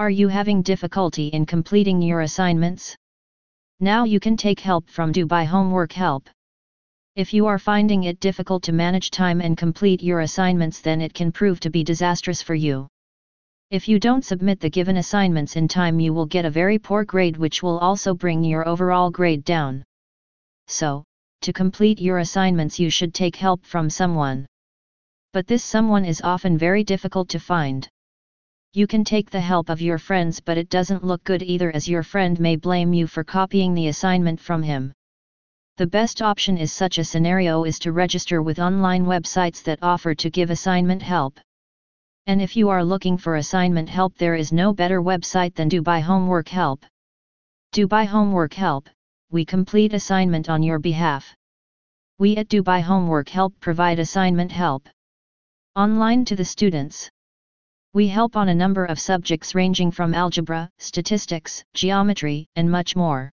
Are you having difficulty in completing your assignments? Now you can take help from Dubai Homework Help. If you are finding it difficult to manage time and complete your assignments then it can prove to be disastrous for you. If you don't submit the given assignments in time you will get a very poor grade which will also bring your overall grade down. So, to complete your assignments you should take help from someone. But this someone is often very difficult to find. You can take the help of your friends but it doesn't look good either as your friend may blame you for copying the assignment from him. The best option is such a scenario is to register with online websites that offer to give assignment help. And if you are looking for assignment help there is no better website than Dubai Homework Help. Dubai Homework Help, we complete assignment on your behalf. We at Dubai Homework Help provide assignment help. Online to the students. We help on a number of subjects ranging from algebra, statistics, geometry, and much more.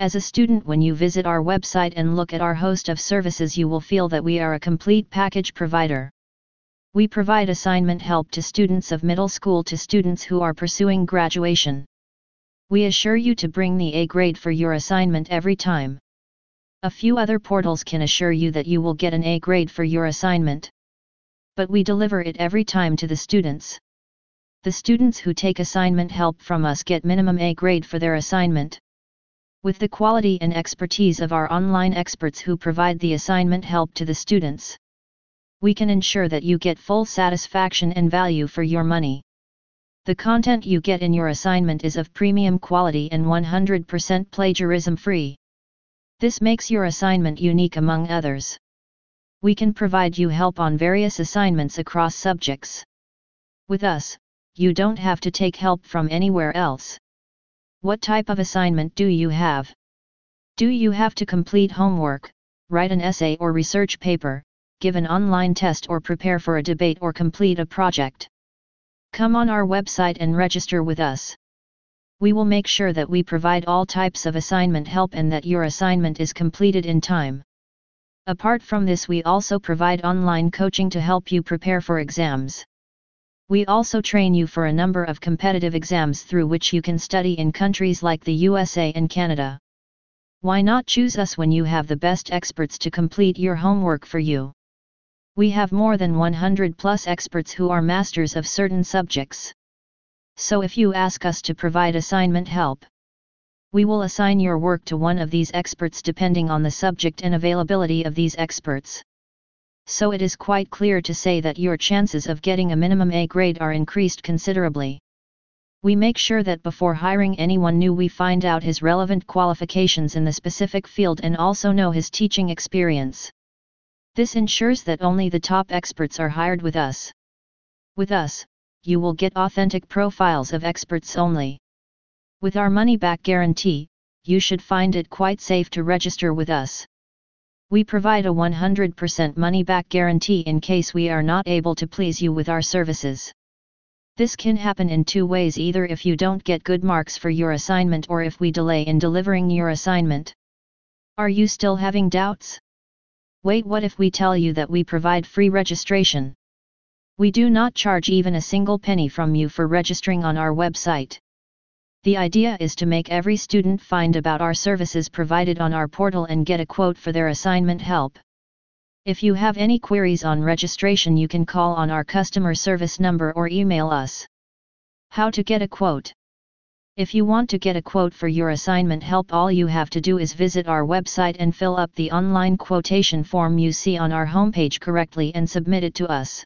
As a student when you visit our website and look at our host of services you will feel that we are a complete package provider. We provide assignment help to students of middle school to students who are pursuing graduation. We assure you to bring the A grade for your assignment every time. A few other portals can assure you that you will get an A grade for your assignment but we deliver it every time to the students. The students who take assignment help from us get minimum A grade for their assignment. With the quality and expertise of our online experts who provide the assignment help to the students, we can ensure that you get full satisfaction and value for your money. The content you get in your assignment is of premium quality and 100% plagiarism free. This makes your assignment unique among others we can provide you help on various assignments across subjects. With us, you don't have to take help from anywhere else. What type of assignment do you have? Do you have to complete homework, write an essay or research paper, give an online test or prepare for a debate or complete a project? Come on our website and register with us. We will make sure that we provide all types of assignment help and that your assignment is completed in time. Apart from this we also provide online coaching to help you prepare for exams. We also train you for a number of competitive exams through which you can study in countries like the USA and Canada. Why not choose us when you have the best experts to complete your homework for you? We have more than 100 plus experts who are masters of certain subjects. So if you ask us to provide assignment help, we will assign your work to one of these experts depending on the subject and availability of these experts. So it is quite clear to say that your chances of getting a minimum A grade are increased considerably. We make sure that before hiring anyone new we find out his relevant qualifications in the specific field and also know his teaching experience. This ensures that only the top experts are hired with us. With us, you will get authentic profiles of experts only. With our money back guarantee, you should find it quite safe to register with us. We provide a 100% money back guarantee in case we are not able to please you with our services. This can happen in two ways either if you don't get good marks for your assignment or if we delay in delivering your assignment. Are you still having doubts? Wait, what if we tell you that we provide free registration? We do not charge even a single penny from you for registering on our website. The idea is to make every student find about our services provided on our portal and get a quote for their assignment help. If you have any queries on registration you can call on our customer service number or email us. How to get a quote? If you want to get a quote for your assignment help all you have to do is visit our website and fill up the online quotation form you see on our homepage correctly and submit it to us.